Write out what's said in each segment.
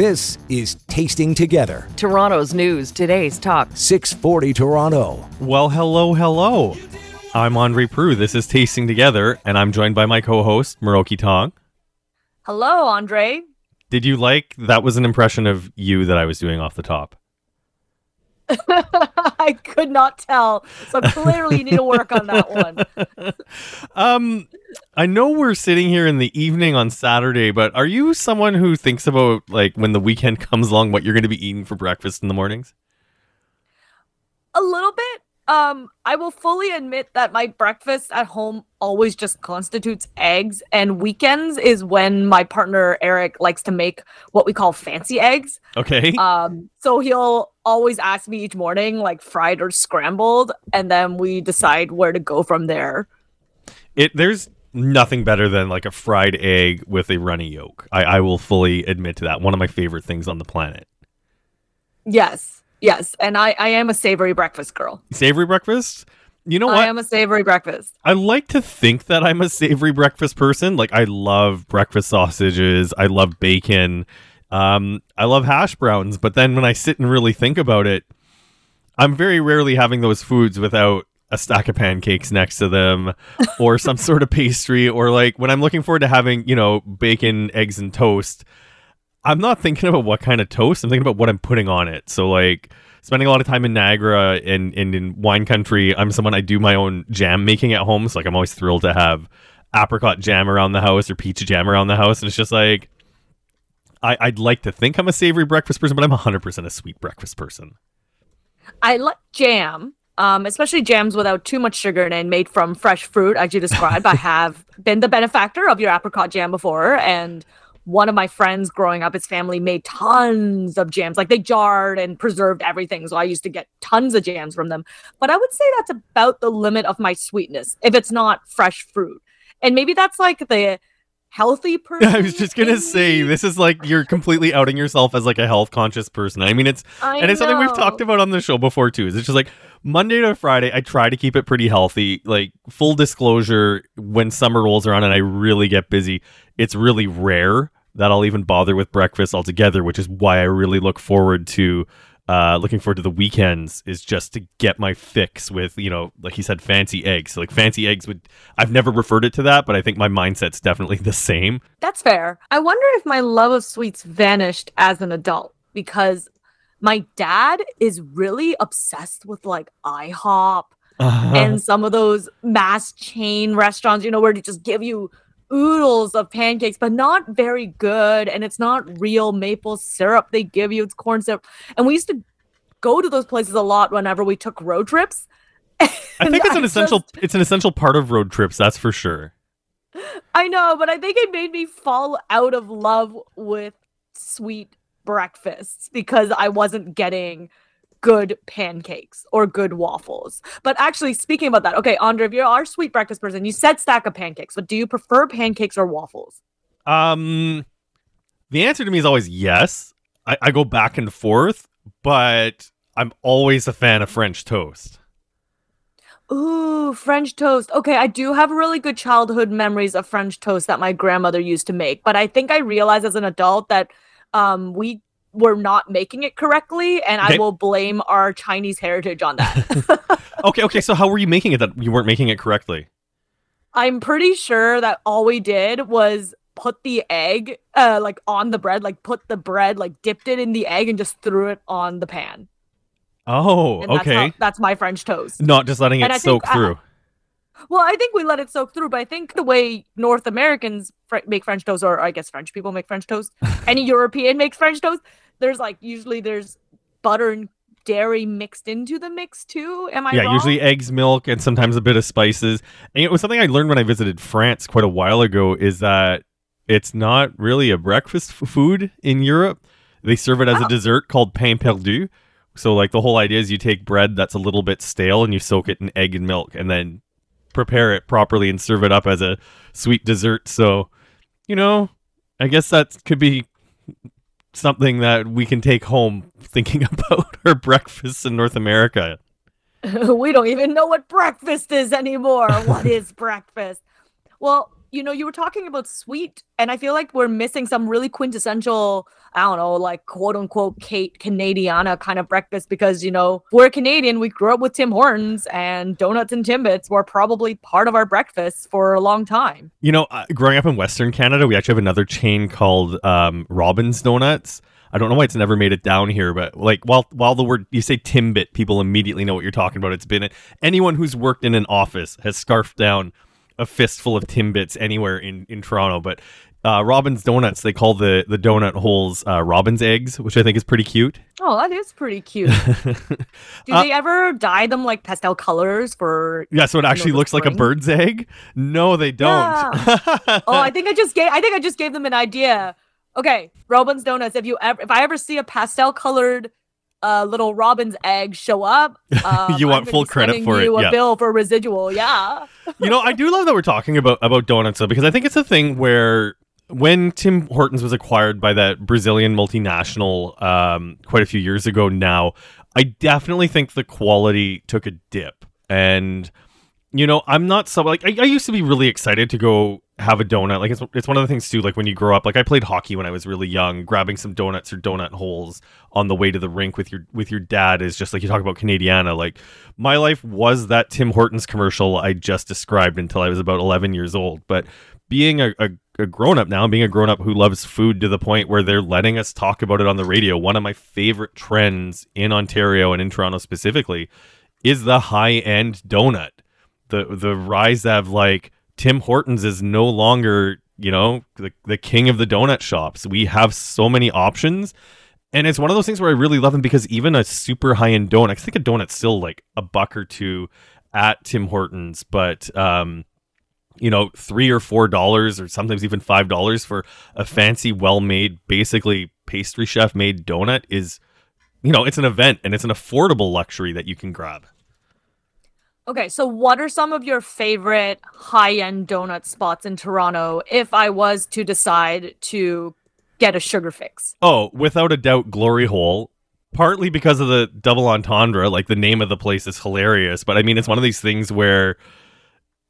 This is Tasting Together, Toronto's news, today's talk. 640 Toronto. Well, hello, hello. I'm Andre Proulx. This is Tasting Together, and I'm joined by my co-host Miroki Tong. Hello, Andre. Did you like that? Was an impression of you that I was doing off the top. I could not tell, so clearly you need to work on that one. Um, I know we're sitting here in the evening on Saturday, but are you someone who thinks about like when the weekend comes along, what you're going to be eating for breakfast in the mornings? A little bit. Um, I will fully admit that my breakfast at home always just constitutes eggs, and weekends is when my partner Eric likes to make what we call fancy eggs. Okay. Um, so he'll always ask me each morning, like fried or scrambled, and then we decide where to go from there. it there's nothing better than like a fried egg with a runny yolk. I, I will fully admit to that. One of my favorite things on the planet. Yes, yes, and I I am a savory breakfast girl. Savory breakfast. You know what? I am a savory breakfast. I like to think that I'm a savory breakfast person. Like I love breakfast sausages. I love bacon. Um, I love hash browns. But then when I sit and really think about it, I'm very rarely having those foods without a stack of pancakes next to them or some sort of pastry or like when I'm looking forward to having, you know, bacon, eggs and toast, I'm not thinking about what kind of toast. I'm thinking about what I'm putting on it. So like spending a lot of time in Niagara and, and in wine country, I'm someone I do my own jam making at home. So like I'm always thrilled to have apricot jam around the house or peach jam around the house. And it's just like I, I'd like to think I'm a savory breakfast person, but I'm 100% a sweet breakfast person. I like jam, um, especially jams without too much sugar in it and made from fresh fruit, as you described. I have been the benefactor of your apricot jam before, and one of my friends growing up, his family made tons of jams. Like they jarred and preserved everything. So I used to get tons of jams from them. But I would say that's about the limit of my sweetness if it's not fresh fruit. And maybe that's like the healthy person. I was just gonna say this is like you're completely outing yourself as like a health conscious person. I mean, it's I and it's something we've talked about on the show before too. Is it's just like Monday to Friday, I try to keep it pretty healthy. Like full disclosure, when summer rolls around and I really get busy, it's really rare that I'll even bother with breakfast altogether. Which is why I really look forward to. Uh, looking forward to the weekends is just to get my fix with you know like he said fancy eggs like fancy eggs would I've never referred it to that but I think my mindset's definitely the same That's fair. I wonder if my love of sweets vanished as an adult because my dad is really obsessed with like IHOP uh-huh. and some of those mass chain restaurants, you know, where they just give you oodles of pancakes, but not very good. And it's not real maple syrup they give you, it's corn syrup. And we used to go to those places a lot whenever we took road trips. I think it's an I essential just- it's an essential part of road trips, that's for sure. I know, but I think it made me fall out of love with sweet breakfasts because I wasn't getting good pancakes or good waffles. But actually, speaking about that, okay, Andre, if you're our sweet breakfast person, you said stack of pancakes, but do you prefer pancakes or waffles? Um the answer to me is always yes. I, I go back and forth, but I'm always a fan of French toast. Ooh, French toast. Okay, I do have really good childhood memories of French toast that my grandmother used to make, but I think I realized as an adult that um we were not making it correctly and Okay. I will blame our Chinese heritage on that. Okay, okay, so how were you making it that you weren't making it correctly? I'm pretty sure that all we did was put the egg uh like on the bread, like put the bread, like dipped it in the egg and just threw it on the pan. Oh, And that's okay. how- that's my French toast. Not just letting it I soak through. Well, I think we let it soak through, but I think the way North Americans fr- make French toast, or I guess French people make French toast, any European makes French toast. There's like usually there's butter and dairy mixed into the mix too. Am I yeah, wrong? usually eggs, milk, and sometimes a bit of spices. And it was something I learned when I visited France quite a while ago. Is that it's not really a breakfast f- food in Europe. They serve it as a Oh. dessert called pain perdu. So like the whole idea is you take bread that's a little bit stale and you soak it in egg and milk and then prepare it properly and serve it up as a sweet dessert. So, you know, I guess that could be something that we can take home thinking about our breakfasts in North America. we don't even know what breakfast is anymore. what is breakfast? Well, you know, you were talking about sweet, and I feel like we're missing some really quintessential, I don't know, like quote unquote Kate Canadiana kind of breakfast because, you know, we're Canadian. We grew up with Tim Hortons and donuts and Timbits were probably part of our breakfast for a long time. You know, uh, growing up in Western Canada, we actually have another chain called um, Robin's Donuts. I don't know why it's never made it down here, but like while while the word you say Timbit, people immediately know what you're talking about. It's been anyone who's worked in an office has scarfed down a fistful of Timbits anywhere in in Toronto. But uh, Robin's Donuts, they call the the donut holes uh, Robin's eggs, which I think is pretty cute. Oh, that is pretty cute. Do Uh, they ever dye them like pastel colors for? Yeah, so it actually looks like a bird's egg. No, they don't. Oh, I think I just gave. I think I just gave them an idea. Okay, Robin's Donuts. If you ever, if I ever see a pastel colored uh, little Robin's egg show up, um, You want full credit for it, A yeah. bill for residual. Yeah. you know, I do love that we're talking about about donuts though, because I think it's a thing where when Tim Hortons was acquired by that Brazilian multinational um, quite a few years ago now, I definitely think the quality took a dip. And you know, I'm not so like I, I used to be really excited to go have a donut. Like it's it's one of the things too. Like when you grow up, like I played hockey when I was really young. Grabbing some donuts or donut holes on the way to the rink with your with your dad is just like you talk about Canadiana. Like my life was that Tim Hortons commercial I just described until I was about 11 years old. But being a, a, a grown up now, being a grown up who loves food to the point where they're letting us talk about it on the radio, one of my favorite trends in Ontario and in Toronto specifically is the high end donut. The the rise of like Tim Hortons is no longer, you know, the, the king of the donut shops. We have so many options. And it's one of those things where I really love them because even a super high end donut, I think a donut's still like a buck or two at Tim Hortons, but um, you know, three or four dollars or sometimes even five dollars for a fancy, well made, basically pastry chef made donut is you know, it's an event and it's an affordable luxury that you can grab. Okay, so what are some of your favorite high-end donut spots in Toronto if I was to decide to get a sugar fix? Oh, without a doubt, Glory Hole. Partly because of the double entendre, like the name of the place is hilarious. But I mean, it's one of these things where,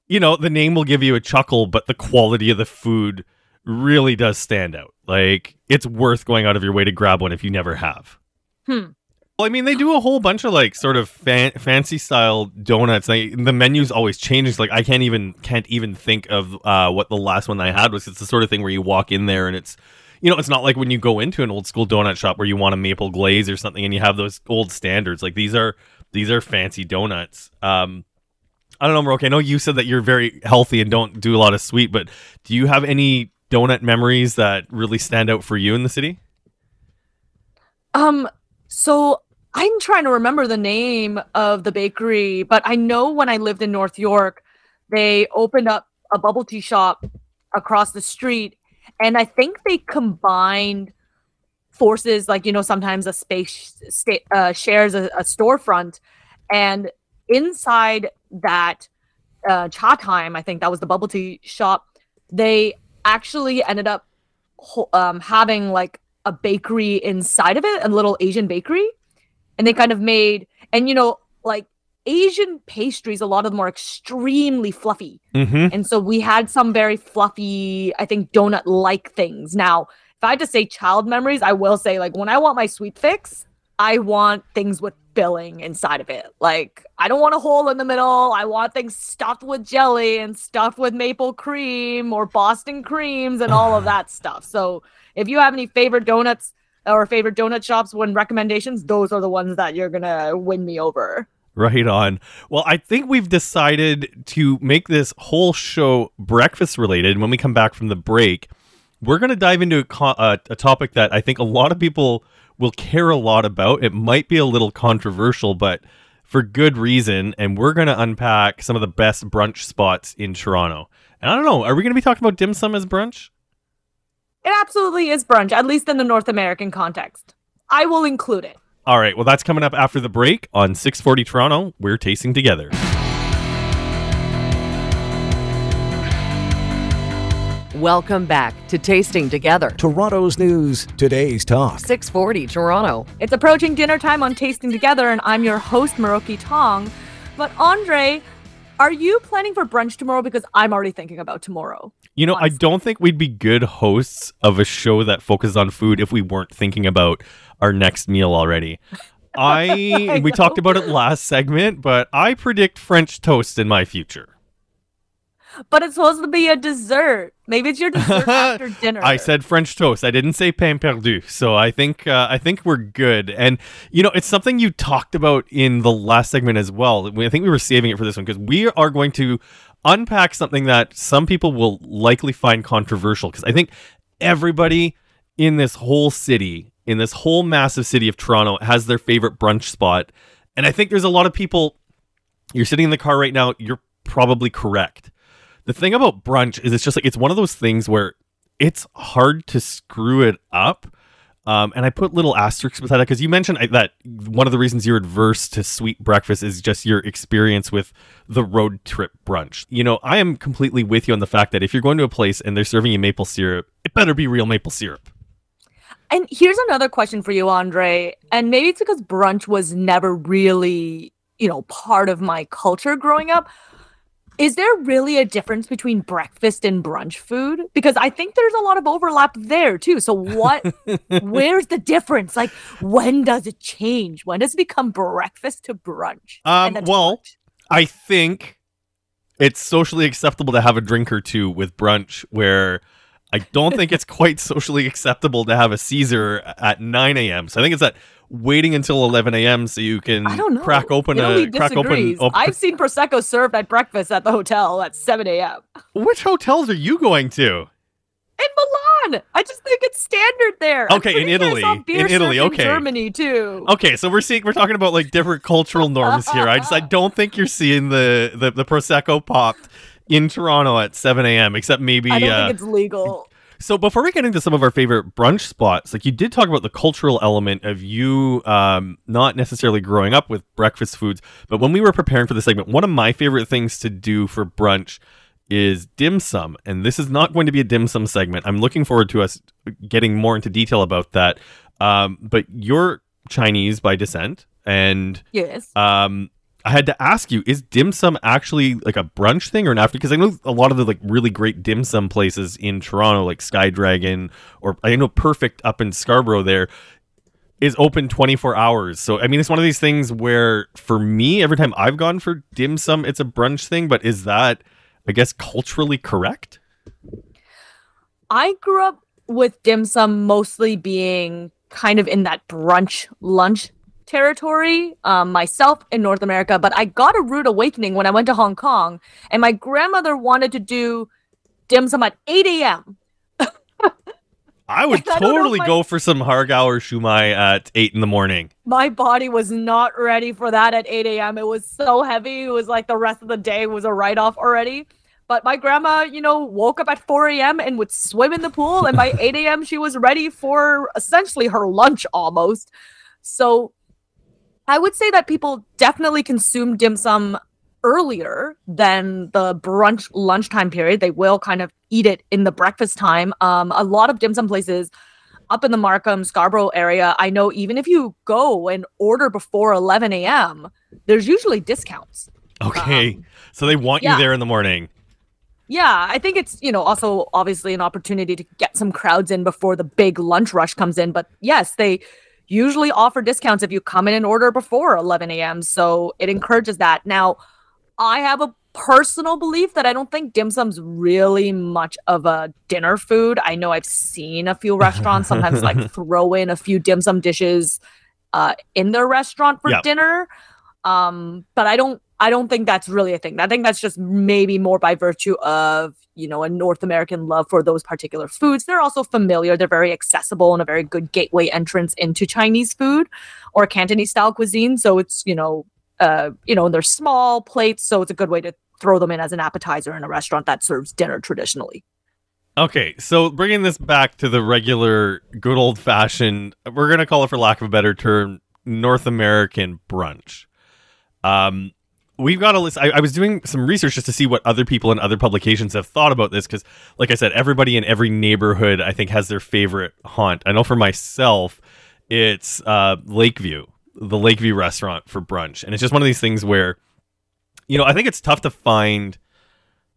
you know, the name will give you a chuckle, but the quality of the food really does stand out. Like, it's worth going out of your way to grab one if you never have. Hmm. Well, I mean, they do a whole bunch of like sort of fan- fancy style donuts. Like the menu's always changes. Like I can't even can't even think of uh, what the last one I had was. It's the sort of thing where you walk in there and it's, you know, it's not like when you go into an old school donut shop where you want a maple glaze or something and you have those old standards. Like these are these are fancy donuts. Um, I don't know, Miroki. I know you said that you're very healthy and don't do a lot of sweet, but do you have any donut memories that really stand out for you in the city? Um, so I'm trying to remember the name of the bakery, but I know when I lived in North York, they opened up a bubble tea shop across the street, and I think they combined forces. Like you know, sometimes a space sta- uh, shares a, a storefront, and inside that uh, Chatime, I think that was the bubble tea shop. They actually ended up ho- um, having like a bakery inside of it, a little Asian bakery. And they kind of made, and you know, like Asian pastries, a lot of them are extremely fluffy. Mm-hmm. And so we had some very fluffy, I think, donut like things. Now, if I had to say child memories, I will say, like, when I want my sweet fix, I want things with filling inside of it. Like, I don't want a hole in the middle. I want things stuffed with jelly and stuffed with maple cream or Boston creams and all of that stuff. So, if you have any favorite donuts or favorite donut shops when recommendations, those are the ones that you're going to win me over. Right on. Well, I think we've decided to make this whole show breakfast related. When we come back from the break, we're going to dive into a, co- uh, a topic that I think a lot of people will care a lot about. It might be a little controversial, but for good reason. And we're going to unpack some of the best brunch spots in Toronto. And I don't know, are we going to be talking about dim sum as brunch? It absolutely is brunch, at least in the North American context. I will include it. All right, well, that's coming up after the break on 640 Toronto. We're tasting together. Welcome back to Tasting Together. Toronto's news, today's talk. 640 Toronto. It's approaching dinner time on Tasting Together, and I'm your host, Miroki Tong. But Andre, Are you planning for brunch tomorrow? Because I'm already thinking about tomorrow. You know, I don't think we'd be good hosts of a show that focuses on food if we weren't thinking about our next meal already. I, I we talked about it last segment, but I predict French toast in my future. But it's supposed to be a dessert. Maybe it's your dessert after dinner. I said French toast. I didn't say pain perdu. So I think uh, I think we're good. And you know, it's something you talked about in the last segment as well. I think we were saving it for this one because we are going to unpack something that some people will likely find controversial. Because I think everybody in this whole city, in this whole massive city of Toronto, has their favorite brunch spot. And I think there's a lot of people. You're sitting in the car right now. You're probably correct the thing about brunch is it's just like it's one of those things where it's hard to screw it up. Um, and I put little asterisks beside that because you mentioned that one of the reasons you're adverse to sweet breakfast is just your experience with the road trip brunch. You know, I am completely with you on the fact that if you're going to a place and they're serving you maple syrup, it better be real maple syrup. And here's another question for you, Andre. And maybe it's because brunch was never really, you know, part of my culture growing up. Is there really a difference between breakfast and brunch food? Because I think there's a lot of overlap there too. So what where's the difference? Like when does it change? When does it become breakfast to brunch? Um, And then to well? I think it's socially acceptable to have a drink or two with brunch, where I don't think it's quite socially acceptable to have a Caesar at 9 a.m. So I think it's that waiting until 11 a.m. so you can I don't know. crack open Italy a crack open. op- I've seen prosecco served at breakfast at the hotel at 7 a.m. Which hotels are you going to? in Milan. I just think it's standard there. Okay, in sure Italy. saw In Italy, okay. In Germany too. Okay, so we're seeing we're talking about like different cultural norms here. I just I don't think you're seeing the the, the prosecco popped in Toronto at 7 a.m. Except maybe I don't uh, think it's legal. So before we get into some of our favorite brunch spots, like you did talk about the cultural element of you um, not necessarily growing up with breakfast foods, but when we were preparing for the segment, one of my favorite things to do for brunch is dim sum, and this is not going to be a dim sum segment. I'm looking forward to us getting more into detail about that. Um, but you're Chinese by descent, and Yes. um, I had to ask you: Is dim sum actually like a brunch thing or an after? Because I know a lot of the like really great dim sum places in Toronto, like Sky Dragon, or I know Perfect up in Scarborough, there is open 24 hours. So I mean, it's one of these things where for me, every time I've gone for dim sum, it's a brunch thing. But is that, I guess, culturally correct? I grew up with dim sum mostly being kind of in that brunch lunch territory um, myself in North America, but I got a rude awakening when I went to Hong Kong and my grandmother wanted to do dim sum at 8 a.m. I would I don't know if totally my- go for some Hargau or Shumai at eight in the morning. My body was not ready for that at 8 a.m. It was so heavy. It was like the rest of the day was a write off already. But my grandma, you know, woke up at 4 a.m. and would swim in the pool. And by 8 a.m., she was ready for essentially her lunch almost. So I would say that people definitely consume dim sum earlier than the brunch lunchtime period. They will kind of eat it in the breakfast time. Um, a lot of dim sum places up in the Markham, Scarborough area, I know even if you go and order before 11 a.m., there's usually discounts. Okay, Um, so they want yeah. you there in the morning. Yeah, I think it's, you know, also obviously an opportunity to get some crowds in before the big lunch rush comes in. But yes, they usually offer discounts if you come in and order before 11 a.m. So it encourages that. Now, I have a personal belief that I don't think dim sum's really much of a dinner food. I know I've seen a few restaurants sometimes like throw in a few dim sum dishes uh, in their restaurant for Yep. dinner. Um, but I don't I don't think that's really a thing. I think that's just maybe more by virtue of, you know, a North American love for those particular foods. They're also familiar, they're very accessible and a very good gateway entrance into Chinese food or Cantonese style cuisine. So it's, you know, uh, you know, they're small plates, so it's a good way to throw them in as an appetizer in a restaurant that serves dinner traditionally. Okay, so bringing this back to the regular, good old fashioned, we're gonna call it for lack of a better term, North American brunch. Um, we've got a list. I, I was doing some research just to see what other people and other publications have thought about this because, like I said, everybody in every neighborhood I think has their favorite haunt. I know for myself, it's uh, Lakeview, the Lakeview restaurant for brunch, and it's just one of these things where you know, I think it's tough to find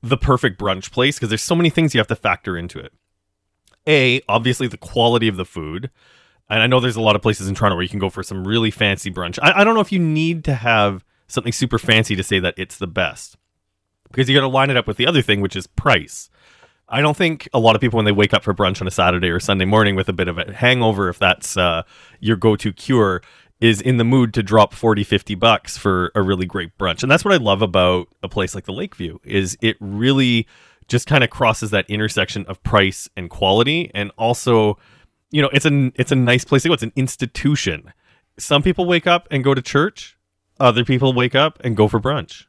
the perfect brunch place because there's so many things you have to factor into it. A, obviously the quality of the food. And I know there's a lot of places in Toronto where you can go for some really fancy brunch. I, I don't know if you need to have something super fancy to say that it's the best. Because you got to line it up with the other thing, which is price. I don't think a lot of people, when they wake up for brunch on a Saturday or Sunday morning with a bit of a hangover, if that's uh, your go to cure, is in the mood to drop 40 50 bucks for a really great brunch. And that's what i love about a place like the lakeview is it really just kind of crosses that intersection of price and quality. And also you know it's a it's a nice place to go. It's an institution. Some people wake up and go to church other people wake up and go for brunch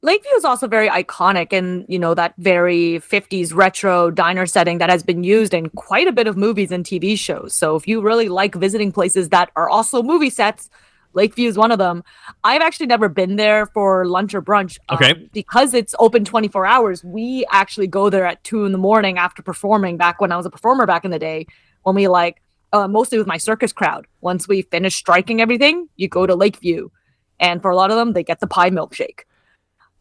Lakeview is also very iconic and you know that very 50s retro diner setting that has been used in quite a bit of movies and TV shows. So if you really like visiting places that are also movie sets, Lakeview is one of them. I've actually never been there for lunch or brunch. Okay. Um, because it's open 24 hours, we actually go there at two in the morning after performing back when I was a performer back in the day. When we like, uh, mostly with my circus crowd. Once we finish striking everything, you go to Lakeview. And for a lot of them, they get the pie milkshake.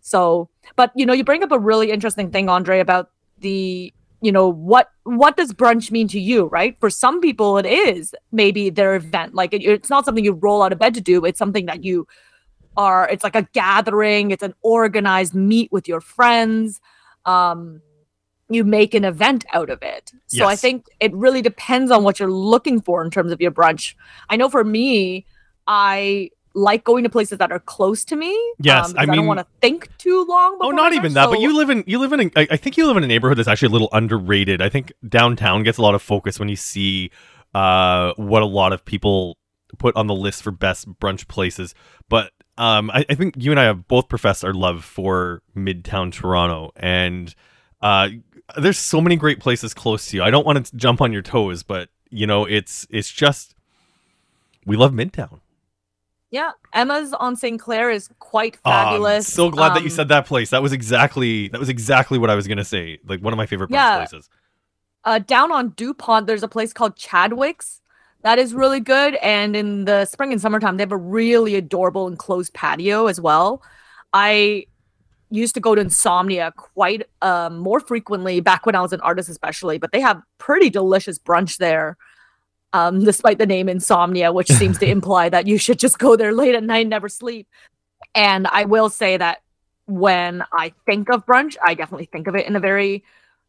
So, but you know, you bring up a really interesting thing, Andre, about the you know what what does brunch mean to you right? For some people it is maybe their event. Like it, it's not something you roll out of bed to do. It's something that you are it's like a gathering. It's an organized meet with your friends. Um you make an event out of it. So i think it really depends on what you're looking for in terms of your brunch. I know for me i like going to places that are close to me Yes, um, I because I, don't want to think too long Oh, not even that. But you live in you live in a, I I think you live in a neighborhood that's actually a little underrated. I think downtown gets a lot of focus when you see uh, what a lot of people put on the list for best brunch places. But um, I, I think you and I have both professed our love for Midtown Toronto, and uh, there's so many great places close to you. I don't want to jump on your toes, but you know, it's it's just we love Midtown. Yeah, Emma's on St. Clair is quite Oh, fabulous. so glad that you Um, said that place. That was exactly that was exactly what I was gonna say. Like one of my favorite Yeah. places. Uh, down on Dupont, there's a place called Chadwick's that is really good. And in the spring and summertime, they have a really adorable enclosed patio as well. I used to go to Insomnia quite um, more frequently back when I was an artist, especially, but they have pretty delicious brunch there. Um, despite the name Insomnia, which seems to imply that you should just go there late at night and never sleep. And I will say that when I think of brunch, I definitely think of it in a very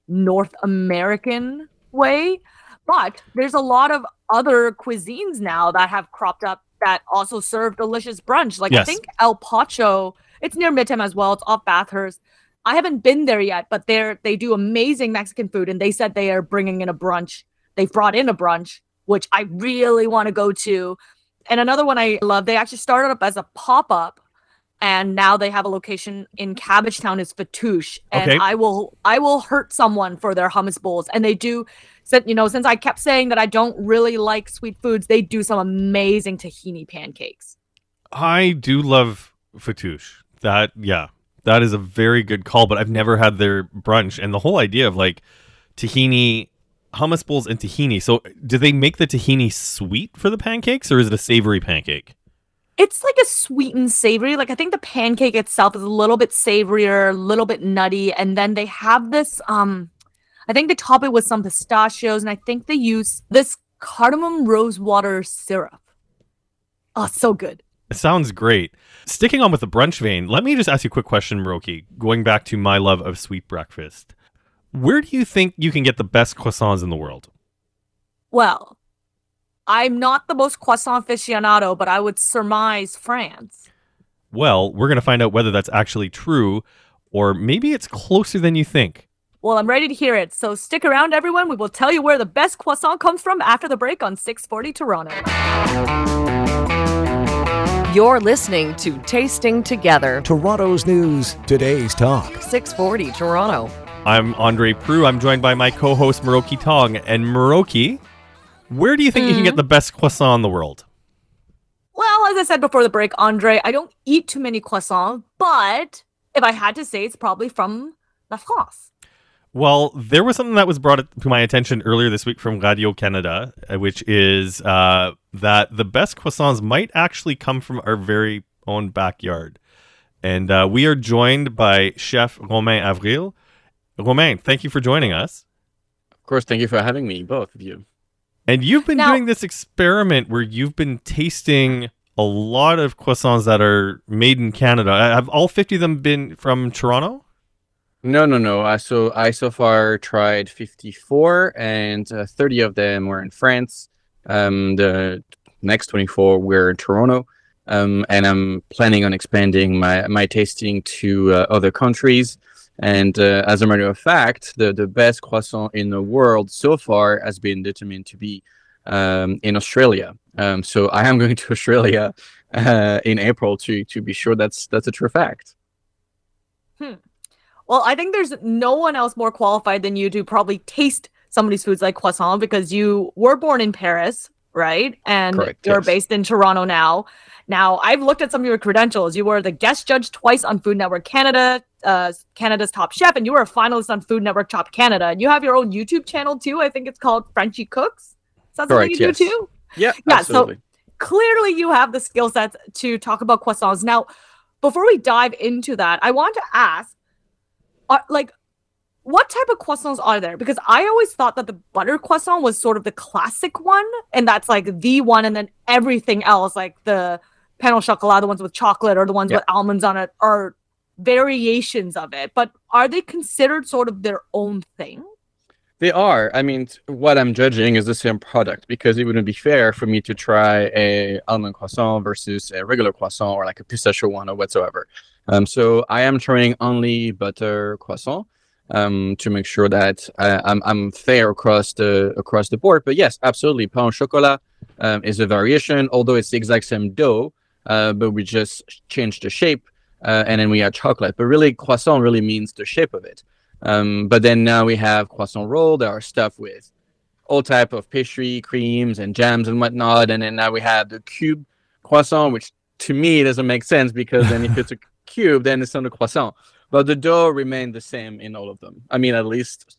North American way. But there's a lot of other cuisines now that have cropped up that also serve delicious brunch. Like I think El Pacho, it's near Midtown as well. It's off Bathurst. I haven't been there yet, but they're they do amazing Mexican food, and they said they are bringing in a brunch. They've brought in a brunch, which I really want to go to. And another one I love, they actually started up as a pop up, and now they have a location in Cabbagetown is Fatouche. And Okay. I will I will hurt someone for their hummus bowls. And they do since you know, since I kept saying that I don't really like sweet foods, they do some amazing tahini pancakes. I do love Fatouche. That yeah, that is a very good call. But I've never had their brunch, and the whole idea of like tahini hummus bowls and tahini. So do they make the tahini sweet for the pancakes, or is it a savory pancake? It's like a sweet and savory. Like I think the pancake itself is a little bit savorier, a little bit nutty, and then they have this um I think they top it with some pistachios, and I think they use this cardamom rose water syrup. Oh, so good. It sounds great. Sticking on with the brunch vein, let me just ask you a quick question, Roki. Going back to my love of sweet breakfast, where do you think you can get the best croissants in the world? Well, I'm not the most croissant aficionado, but I would surmise France. Well, we're going to find out whether that's actually true, or maybe it's closer than you think. Well, I'm ready to hear it. So stick around, everyone. We will tell you where the best croissant comes from after the break on 640 Toronto. You're listening to Tasting Together, Toronto's news, today's talk. 640 Toronto. I'm Andre Proulx. I'm joined by my co-host Miroki Tong. And Miroki, where do you think you can get the best croissant in the world? Well, as I said before the break, Andre, I don't eat too many croissants, but if I had to say, it's probably from La France. Well, there was something that was brought to my attention earlier this week from Radio Canada, uh, which is uh, that the best croissants might actually come from our very own backyard. And uh, we are joined by Chef Romain Avril. Romain, thank you for joining us. Of course, thank you for having me, both of you. And you've been Now- doing this experiment where you've been tasting a lot of croissants that are made in Canada. Uh, Have all 50 of them been from Toronto? No, no, no. I so I so far tried 54, and uh, 30 of them were in France. Um, the next 24 were in Toronto. Um, and I'm planning on expanding my my tasting to uh, other countries. And uh, as a matter of fact, the the best croissant in the world so far has been determined to be um, in Australia. Um, so I am going to Australia uh, in April to to be sure that's that's a true fact. Well, I think there's no one else more qualified than you to probably taste some of these foods like croissant because you were born in Paris, right? And Correct, you're yes. based in Toronto now. Now, I've looked at some of your credentials. You were the guest judge twice on Food Network Canada, uh, Canada's top chef, and you were a finalist on Food Network Top Canada. And you have your own YouTube channel too. I think it's called Frenchy Cooks. Is that something Correct, you yes. do too? Yeah, Yeah, so- clearly you have the skill sets to talk about croissants. Now, before we dive into that, I want to ask, are, like, what type of croissants are there? Because I always thought that the butter croissant was sort of the classic one, and that's like the one, and then everything else, like the pain au chocolat, the ones with chocolate or the ones Yeah. with almonds on it, are variations of it. But are they considered sort of their own thing? They are. I mean, what I'm judging is the same product because it wouldn't be fair for me to try a almond croissant versus a regular croissant or like a pistachio one or whatsoever. Um, so I am trying only butter croissant um, to make sure that I, I'm I'm fair across the across the board. But yes, absolutely, pain au chocolat um, is a variation, although it's the exact same dough, uh, but we just changed the shape uh, and then we add chocolate. But really, croissant really means the shape of it. Um, but then now we have croissant roll. There are stuff with all type of pastry, creams, and jams and whatnot. And then now we have the cube croissant, which to me doesn't make sense because then if it's a cube, then it's not a croissant. But the dough remained the same in all of them. I mean, at least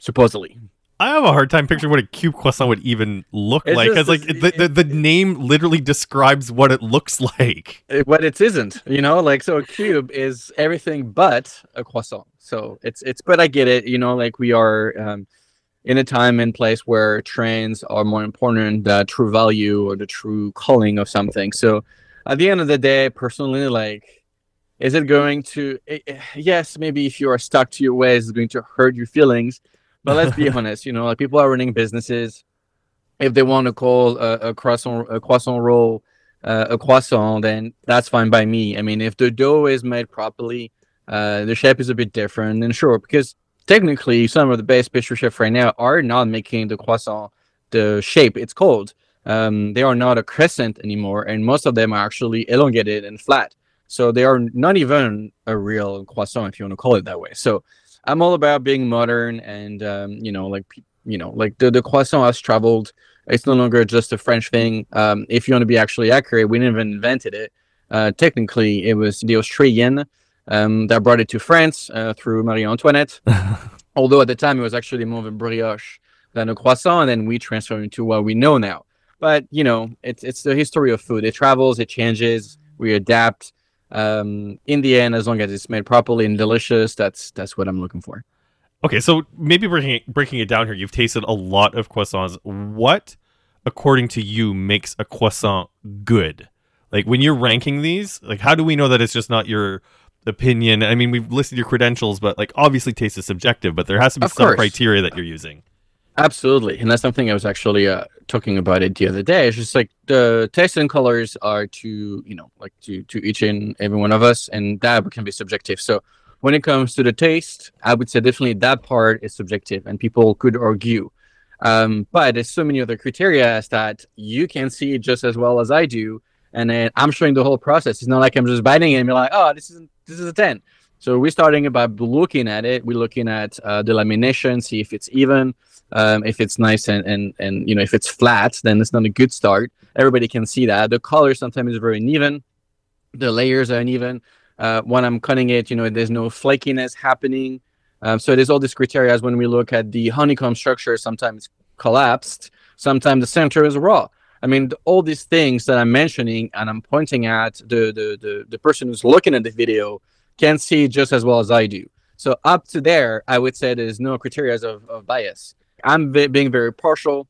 supposedly. I have a hard time picturing what a cube croissant would even look It's like. Because like this- the, the, the name literally describes what it looks like. Uh, But it isn't, you know, like so a cube is everything but a croissant. So it's it's but I get it, you know, like we are um in a time and place where trends are more important than the true value or the true calling of something. So at the end of the day, personally, like is it going to eh, eh, yes, maybe if you are stuck to your ways, it's going to hurt your feelings. But let's be honest, you know, like people are running businesses. If they want to call a, a croissant a croissant roll uh, a croissant, then that's fine by me. I mean, if the dough is made properly, uh, the shape is a bit different, then sure. Because technically, some of the best pastry chefs right now are not making the croissant the shape it's called. Um, they are not a crescent anymore, and most of them are actually elongated and flat. So they are not even a real croissant, if you want to call it that way. So I'm all about being modern and um, you know, like you know, like the, the croissant has traveled it's no longer just a French thing. Um, if you want to be actually accurate, we didn't even invented it. Uh, technically, it was the Australian um, that brought it to France uh, through Marie Antoinette. Although at the time it was actually more of a brioche than a croissant, and then we transformed into what we know now. But you know, it's it's the history of food. It travels, it changes, we adapt. Um, in the end, as long as it's made properly and delicious, that's that's what I'm looking for. Okay, so maybe breaking it, breaking it down here, you've tasted a lot of croissants. What, according to you, makes a croissant good? Like when you're ranking these, like how do we know that it's just not your opinion? I mean, we've listed your credentials, but like obviously taste is subjective, but there has to be Of some course. criteria that you're using. Absolutely, and that's something I was actually uh, talking about it the other day. It's just like the taste and colors are to you know like to to each and every one of us, and that can be subjective. So when it comes to the taste, I would say definitely that part is subjective, and people could argue. Um, but there's so many other criteria that you can see just as well as I do, and then I'm showing the whole process. It's not like I'm just biting it and be like, oh, this is this is a ten. So we're starting by looking at it. We're looking at uh, the lamination, see if it's even. Um, if it's nice and, and and you know if it's flat, then it's not a good start. Everybody can see that. The color sometimes is very uneven. The layers are uneven. Uh, when I'm cutting it, you know, there's no flakiness happening. Um, so there's all these criteria when we look at the honeycomb structure. Sometimes collapsed. Sometimes the center is raw. I mean, all these things that I'm mentioning and I'm pointing at, the the the, the person who's looking at the video can see just as well as I do. So up to there, I would say there's no criteria of, of bias. I'm be- being very partial.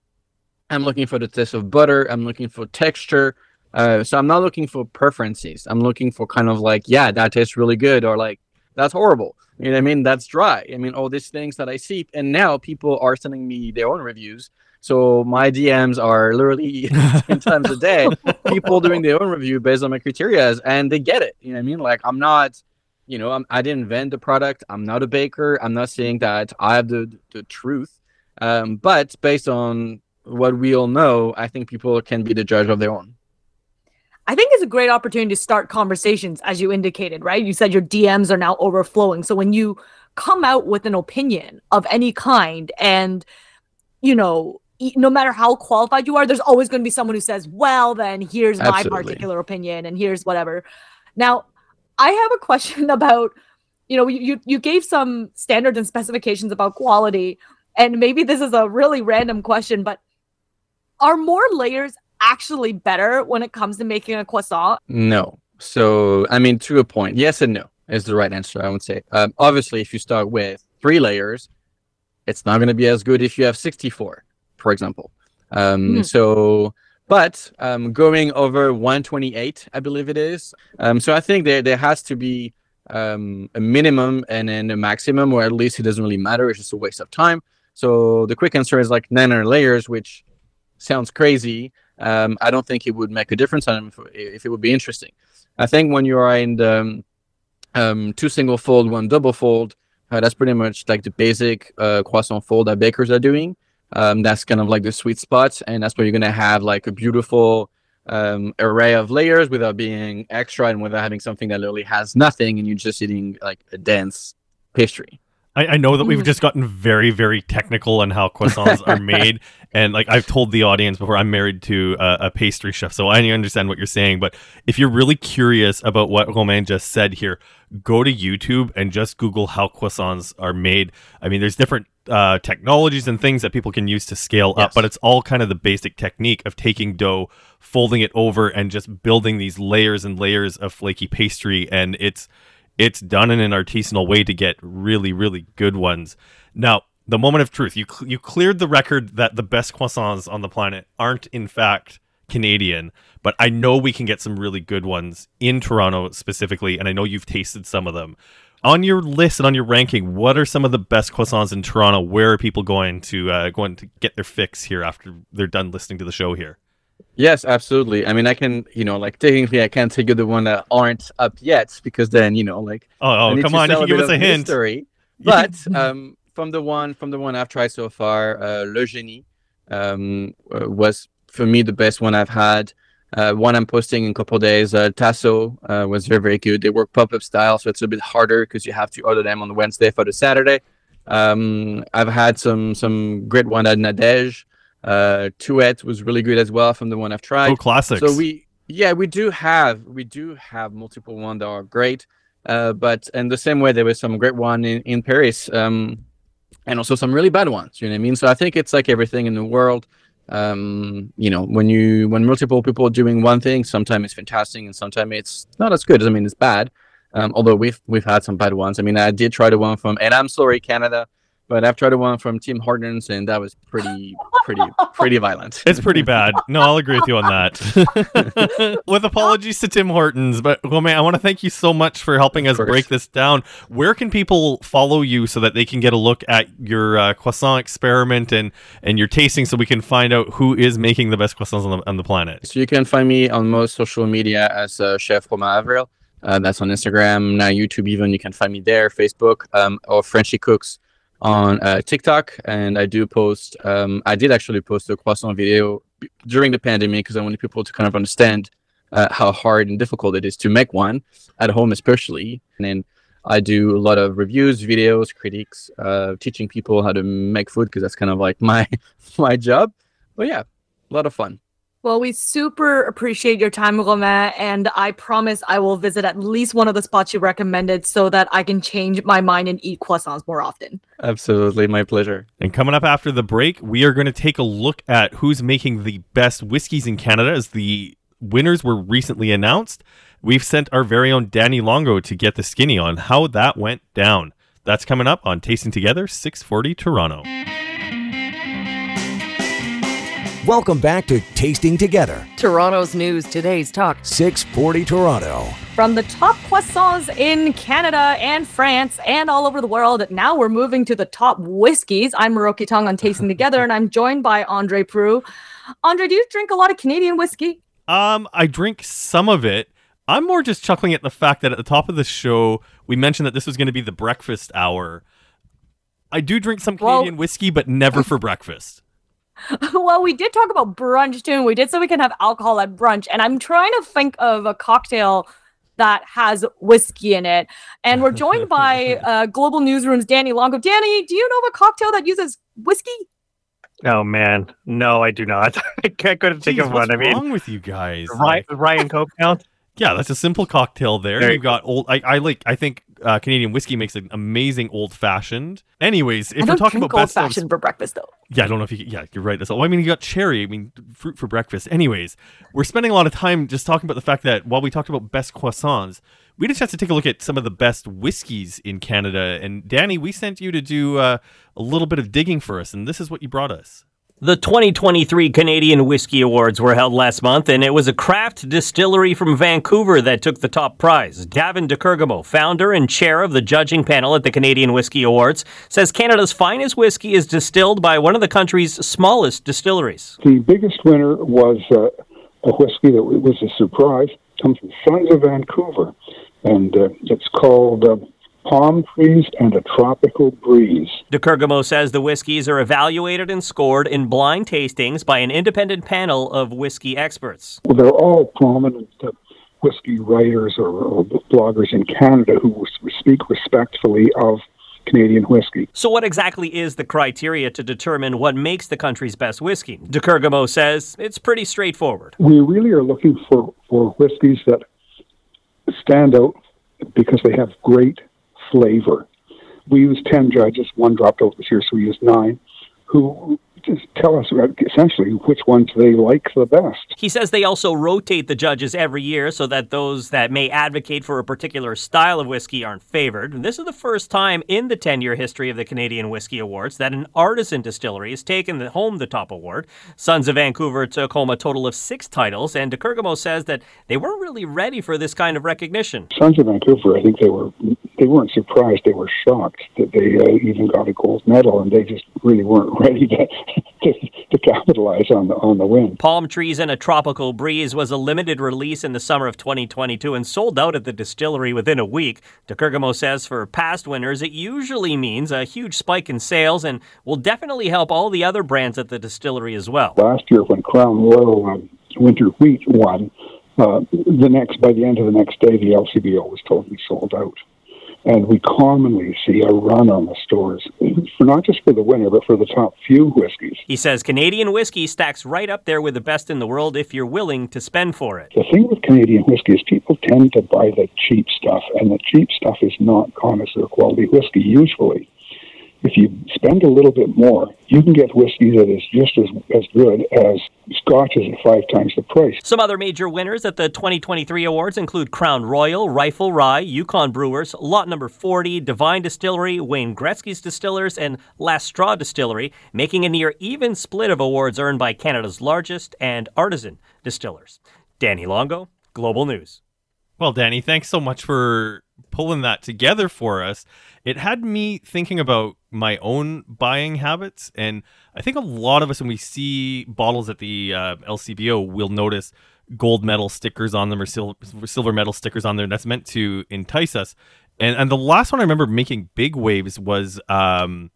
I'm looking for the taste of butter. I'm looking for texture. Uh, so I'm not looking for preferences. I'm looking for kind of like, yeah, that tastes really good, or like that's horrible. You know what I mean? That's dry. I mean, all these things that I see, and now people are sending me their own reviews. So my DMs are literally 10 times a day. People doing their own review based on my criteria, and they get it. You know what I mean? Like I'm not, you know, I'm, I didn't invent the product. I'm not a baker. I'm not saying that I have the the truth. Um, but based on what we all know, I think people can be the judge of their own. I think it's a great opportunity to start conversations, as you indicated, right? You said your DMs are now overflowing. So when you come out with an opinion of any kind, and you know, no matter how qualified you are, there's always going to be someone who says, "Well, then here's my Absolutely. particular opinion, and here's whatever." Now, I have a question about, you know, you, you gave some standards and specifications about quality, and maybe this is a really random question, but are more layers actually better when it comes to making a croissant? No. So, I mean, to a point, yes and no is the right answer, I would say. Um, obviously, if you start with three layers, it's not going to be as good if you have 64, for example. Um, Mhm. So, but um, going over 128, I believe it is. Um, so, I think there, there has to be um, a minimum and then a maximum, or at least it doesn't really matter. It's just a waste of time. So, the quick answer is like 900 layers, which sounds crazy. Um, I don't think it would make a difference on if, if it would be interesting. I think when you are in the um, two single fold, one double fold, uh, that's pretty much like the basic uh, croissant fold that bakers are doing. Um, that's kind of like the sweet spot, and that's where you're gonna have like a beautiful um, array of layers without being extra and without having something that literally has nothing, and you're just eating like a dense pastry. I, I know that we've Mhm. just gotten very, very technical on how croissants are made, and like I've told the audience before, I'm married to a, a pastry chef, so I understand what you're saying. But if you're really curious about what Romain just said here, go to YouTube and just Google how croissants are made. I mean, there's different uh, technologies and things that people can use to scale up, Yes. but it's all kind of the basic technique of taking dough, folding it over, and just building these layers and layers of flaky pastry, and it's it's done in an artisanal way to get really, really good ones. Now, the moment of truth, you cl- you cleared the record that the best croissants on the planet aren't in fact Canadian, but I know we can get some really good ones in Toronto specifically, and I know you've tasted some of them. On your list and on your ranking, what are some of the best croissants in Toronto? Where are people going to uh, going to get their fix here after they're done listening to the show here? Yes, absolutely. I mean, I can, you know, like technically, I can't take you the one that aren't up yet because then, you know, like Oh, oh come on, you can give us a hint. history. But um, from the one from the one I've tried so far, uh, Le Genie um, uh, was for me the best one I've had. Uh, one I'm posting in a couple days, uh, Tasso, uh, was very very good. They work pop up style, so it's a bit harder because you have to order them on Wednesday for the Saturday. Um, I've had some some great one at Nadège. Uh, Tuet was really good as well from the one I've tried. Oh, classics. So we, yeah, we do have we do have multiple ones that are great, uh, but in the same way there was some great one in in Paris, um, and also some really bad ones. You know what I mean? So I think it's like everything in the world. Um, you know, when you when multiple people are doing one thing, sometimes it's fantastic and sometimes it's not as good. I mean, it's bad. Um, although we've we've had some bad ones. I mean, I did try the one from, and I'm sorry, Canada, but I've tried one from Tim Hortons, and that was pretty pretty pretty violent. It's pretty bad. No, I'll agree with you on that. with apologies to Tim Hortons, but Romain, I want to thank you so much for helping us break this down. Where can people follow you so that they can get a look at your uh, croissant experiment and and your tasting, so we can find out who is making the best croissants on the on the planet? So you can find me on most social media as uh, Chef Romain Avril. Uh, that's on Instagram, now YouTube even. You can find me there, Facebook, um, or Frenchy Cooks on uh, TikTok. And I do post, um, I did actually post a croissant video b- during the pandemic because I wanted people to kind of understand uh, how hard and difficult it is to make one at home, especially. And then I do a lot of reviews, videos, critiques, uh, teaching people how to make food because that's kind of like my my job. But yeah, a lot of fun. Well, we super appreciate your time, Romain, and I promise I will visit at least one of the spots you recommended so that I can change my mind and eat croissants more often. Absolutely, my pleasure. And coming up after the break, we are going to take a look at who's making the best whiskeys in Canada as the winners were recently announced. We've sent our very own Danny Longo to get the skinny on how that went down. That's coming up on Tasting Together, 640 Toronto. Welcome back to Tasting Together, Toronto's news, today's talk. 640 Toronto. From the top croissants in Canada and France and all over the world, now we're moving to the top whiskeys. I'm Miroki Tong on Tasting Together, and I'm joined by Andre Proulx. Andre, do you drink a lot of Canadian whiskey? Um, I drink some of it. I'm more just chuckling at the fact that at the top of the show, we mentioned that this was going to be the breakfast hour. I do drink some Well- Canadian whiskey, but never for breakfast. well, we did talk about brunch too. and We did so we can have alcohol at brunch, and I'm trying to think of a cocktail that has whiskey in it. And we're joined by uh, Global Newsroom's Danny Longo. Danny, do you know of a cocktail that uses whiskey? Oh man, no, I do not. I couldn't go to think Jeez, of one. I mean, wrong with you guys? Ryan, Ryan Coke count. Yeah, that's a simple cocktail there. There you You've got old. I, I like. I think uh, Canadian whiskey makes an amazing old fashioned. Anyways, if we're talking about old fashioned for breakfast though. yeah, I don't know if you. Yeah, you're right. That's all. I mean, you got cherry. I mean, fruit for breakfast. Anyways, we're spending a lot of time just talking about the fact that while we talked about best croissants, we had a chance to take a look at some of the best whiskeys in Canada. And Danny, we sent you to do uh, a little bit of digging for us, and this is what you brought us. The 2023 Canadian Whiskey Awards were held last month, and it was a craft distillery from Vancouver that took the top prize. Davin de Kergommeaux, founder and chair of the judging panel at the Canadian Whiskey Awards, says Canada's finest whiskey is distilled by one of the country's smallest distilleries. The biggest winner was uh, a whiskey that was a surprise. Comes from Sons of Vancouver, and uh, it's called uh, Palm Trees and a Tropical Breeze. de Kergommeaux says the whiskeys are evaluated and scored in blind tastings by an independent panel of whiskey experts. Well, they're all prominent uh, whiskey writers or, or bloggers in Canada who speak respectfully of Canadian whiskey. So, what exactly is the criteria to determine what makes the country's best whiskey? de Kergommeaux says it's pretty straightforward. We really are looking for, for whiskeys that stand out because they have great flavor. We used 10 judges, one dropped out this year, so we used nine, who just tell us essentially which ones they like the best. He says they also rotate the judges every year so that those that may advocate for a particular style of whiskey aren't favored. And this is the first time in the 10 year history of the Canadian Whiskey Awards that an artisan distillery has taken the, home the top award. Sons of Vancouver took home a total of six titles, and de Kergommeaux says that they weren't really ready for this kind of recognition. Sons of Vancouver, I think they were they weren't surprised, they were shocked that they uh, even got a gold medal, and they just really weren't ready to to, to capitalize on the on the win. Palm Trees and a Tropical Breeze was a limited release in the summer of 2022 and sold out at the distillery within a week. de Kergommeaux says for past winners, it usually means a huge spike in sales and will definitely help all the other brands at the distillery as well. Last year, when Crown Royal um, Winter Wheat won, uh, the next by the end of the next day, the LCBO was totally sold out. And we commonly see a run on the stores, for not just for the winner, but for the top few whiskeys. He says Canadian whiskey stacks right up there with the best in the world if you're willing to spend for it. The thing with Canadian whiskey is people tend to buy the cheap stuff, and the cheap stuff is not connoisseur quality whiskey usually. If you spend a little bit more, you can get whiskey that is just as, as good as scotches at five times the price. Some other major winners at the 2023 awards include Crown Royal, Rifle Rye, Yukon Brewers, Lot Number 40, Divine Distillery, Wayne Gretzky's Distillers, and Last Straw Distillery, making a near even split of awards earned by Canada's largest and artisan distillers. Danny Longo, Global News. Well, Danny, thanks so much for pulling that together for us. It had me thinking about my own buying habits, and I think a lot of us, when we see bottles at the uh, LCBO, will notice gold medal stickers on them or sil- silver medal stickers on there. That's meant to entice us. And and the last one I remember making big waves was um,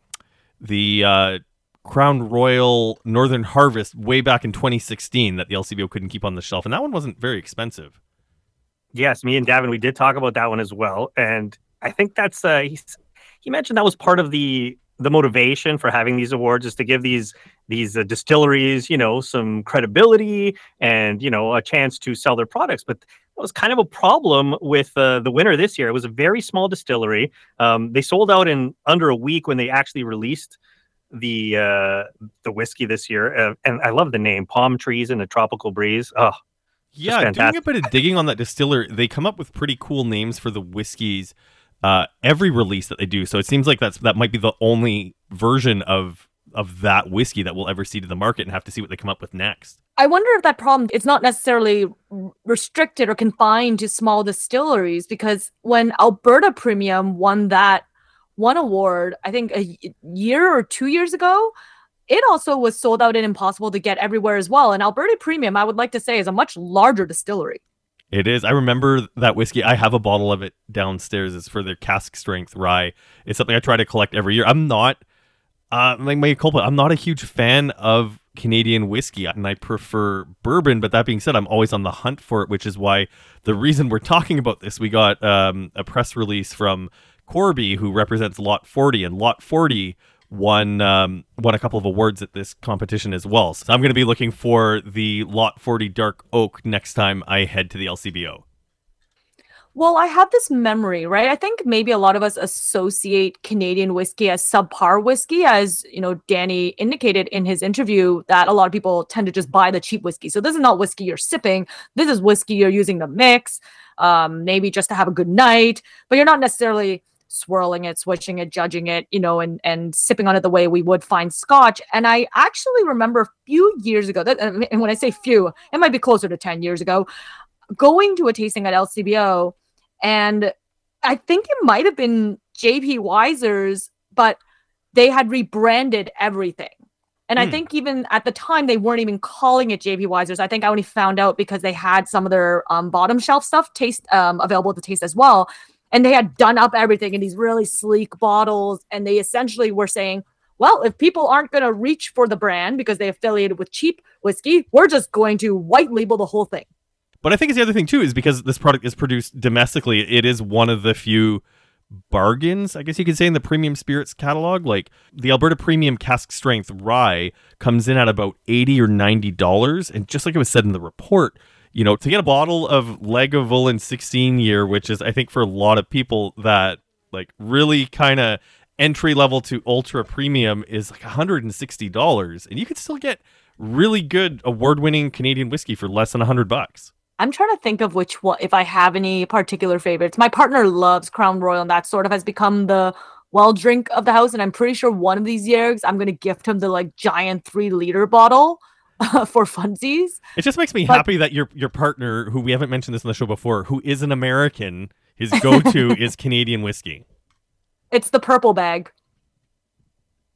the uh, Crown Royal Northern Harvest way back in 2016 that the LCBO couldn't keep on the shelf, and that one wasn't very expensive. Yes, me and Davin, we did talk about that one as well, and I think that's uh, he's, he mentioned that was part of the the motivation for having these awards is to give these these uh, distilleries, you know, some credibility and you know a chance to sell their products. But it was kind of a problem with uh, the winner this year. It was a very small distillery. Um, they sold out in under a week when they actually released the uh, the whiskey this year, uh, and I love the name Palm Trees in a Tropical Breeze. Oh, yeah, doing a bit of digging on that distiller, they come up with pretty cool names for the whiskeys uh, every release that they do. So it seems like that's that might be the only version of of that whiskey that we'll ever see to the market and have to see what they come up with next. I wonder if that problem it's not necessarily restricted or confined to small distilleries because when Alberta Premium won that one award, I think a year or two years ago, it also was sold out and impossible to get everywhere as well. And Alberta Premium, I would like to say, is a much larger distillery. It is. I remember that whiskey. I have a bottle of it downstairs. It's for their cask strength rye. It's something I try to collect every year. I'm not, uh, like my culprit. I'm not a huge fan of Canadian whiskey, and I prefer bourbon. But that being said, I'm always on the hunt for it, which is why the reason we're talking about this. We got um, a press release from Corby, who represents Lot 40, and Lot 40 won um, won a couple of awards at this competition as well. So I'm going to be looking for the Lot 40 Dark Oak next time I head to the LCBO. Well, I have this memory, right? I think maybe a lot of us associate Canadian whiskey as subpar whiskey, as you know, Danny indicated in his interview that a lot of people tend to just buy the cheap whiskey. So this is not whiskey you're sipping. This is whiskey you're using the mix, um, maybe just to have a good night, but you're not necessarily swirling it, switching it, judging it, you know, and and sipping on it the way we would find scotch. And I actually remember a few years ago that and when I say few, it might be closer to 10 years ago, going to a tasting at LCBO and I think it might have been JP Wiser's, but they had rebranded everything. And I hmm. think even at the time they weren't even calling it JP Wiser's. I think I only found out because they had some of their um, bottom shelf stuff taste um, available to taste as well and they had done up everything in these really sleek bottles. And they essentially were saying well if people aren't going to reach for the brand because they affiliated with cheap whiskey we're just going to white label the whole thing. But i think it's the other thing too is because this product is produced domestically it is one of the few bargains i guess you could say in the premium spirits catalog. Like the alberta premium cask strength rye comes in at about 80 or 90 dollars. And just like it was said in the report you know, to get a bottle of Lagavulin 16 year, which is, I think, for a lot of people that like really kind of entry level to ultra premium is like $160. And you can still get really good award winning Canadian whiskey for less than 100 bucks. I'm trying to think of which one, if I have any particular favorites. My partner loves Crown Royal, and that sort of has become the well drink of the house. And I'm pretty sure one of these years I'm going to gift him the like giant three liter bottle uh, for funsies. It just makes me but, happy that your your partner, who we haven't mentioned this in the show before, who is an American, his go to is Canadian whiskey. It's the purple bag.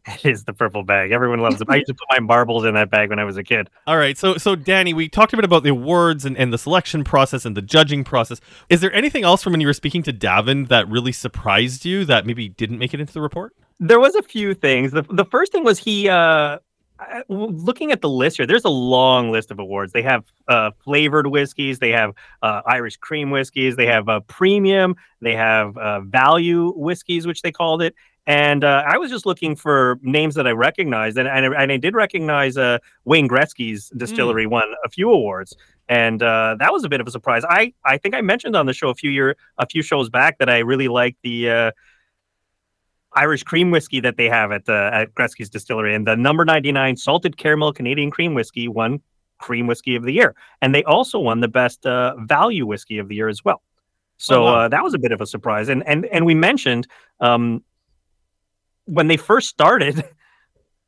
It is the purple bag. Everyone loves it. I used to put my marbles in that bag when I was a kid. All right. So, so Danny, we talked a bit about the awards and, and the selection process and the judging process. Is there anything else from when you were speaking to Davin that really surprised you that maybe didn't make it into the report? There was a few things. The, the first thing was he uh, looking at the list here, there's a long list of awards. They have uh, flavored whiskeys, they have uh, Irish cream whiskeys, they have uh, premium, they have uh, value whiskeys, which they called it. And uh, I was just looking for names that I recognized, and and, and I did recognize uh, Wayne Gretzky's distillery mm. won a few awards, and that was a bit of a surprise. I I think I mentioned on the show a few year a few shows back that I really liked the Irish cream whiskey that they have at the at Gretzky's distillery, and the number ninety nine salted caramel Canadian cream whiskey won cream whiskey of the year, and they also won the best uh, value whiskey of the year as well. So oh, wow. uh, that was a bit of a surprise, and and and we mentioned um, when they first started.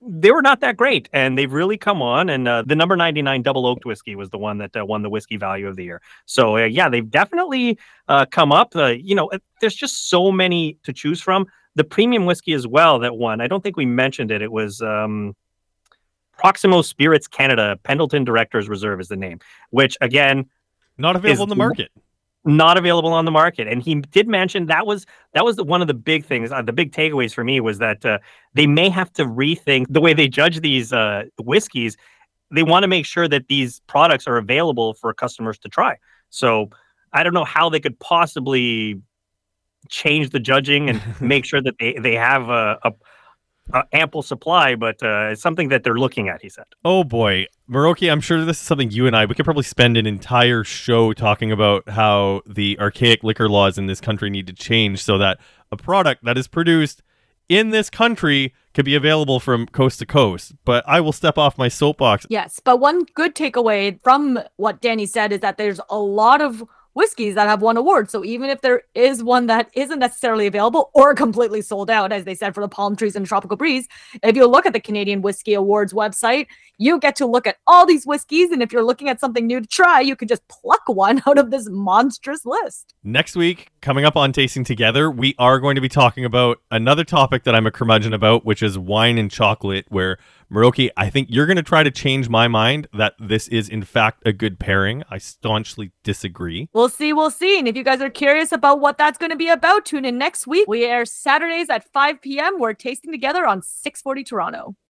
they were not that great, and they've really come on. And uh, the number ninety nine double oaked whiskey was the one that uh, won the whiskey value of the year. So uh, yeah, they've definitely uh, come up. Uh, you know, there's just so many to choose from the premium whiskey as well that won. I don't think we mentioned it. It was um, Proximo Spirits Canada Pendleton Directors Reserve is the name, which again, not available on the market. Not available on the market, and he did mention that was that was the, one of the big things. Uh, the big takeaways for me was that uh, they may have to rethink the way they judge these uh, whiskeys. They want to make sure that these products are available for customers to try. So I don't know how they could possibly change the judging and make sure that they, they have a, a uh, ample supply, but uh, it's something that they're looking at. He said. Oh boy, Miroki, I'm sure this is something you and I we could probably spend an entire show talking about how the archaic liquor laws in this country need to change so that a product that is produced in this country could be available from coast to coast. But I will step off my soapbox. Yes, but one good takeaway from what Danny said is that there's a lot of whiskeys that have won awards. So even if there is one that isn't necessarily available or completely sold out, as they said for the palm trees and tropical breeze, if you look at the Canadian Whiskey Awards website, you get to look at all these whiskeys. And if you're looking at something new to try, you can just pluck one out of this monstrous list. Next week, coming up on Tasting Together, we are going to be talking about another topic that I'm a curmudgeon about, which is wine and chocolate, where Miroki, I think you're going to try to change my mind that this is in fact a good pairing. I staunchly disagree. We'll see, we'll see. And if you guys are curious about what that's going to be about, tune in next week. We air Saturdays at 5 p.m. We're tasting together on 640 Toronto.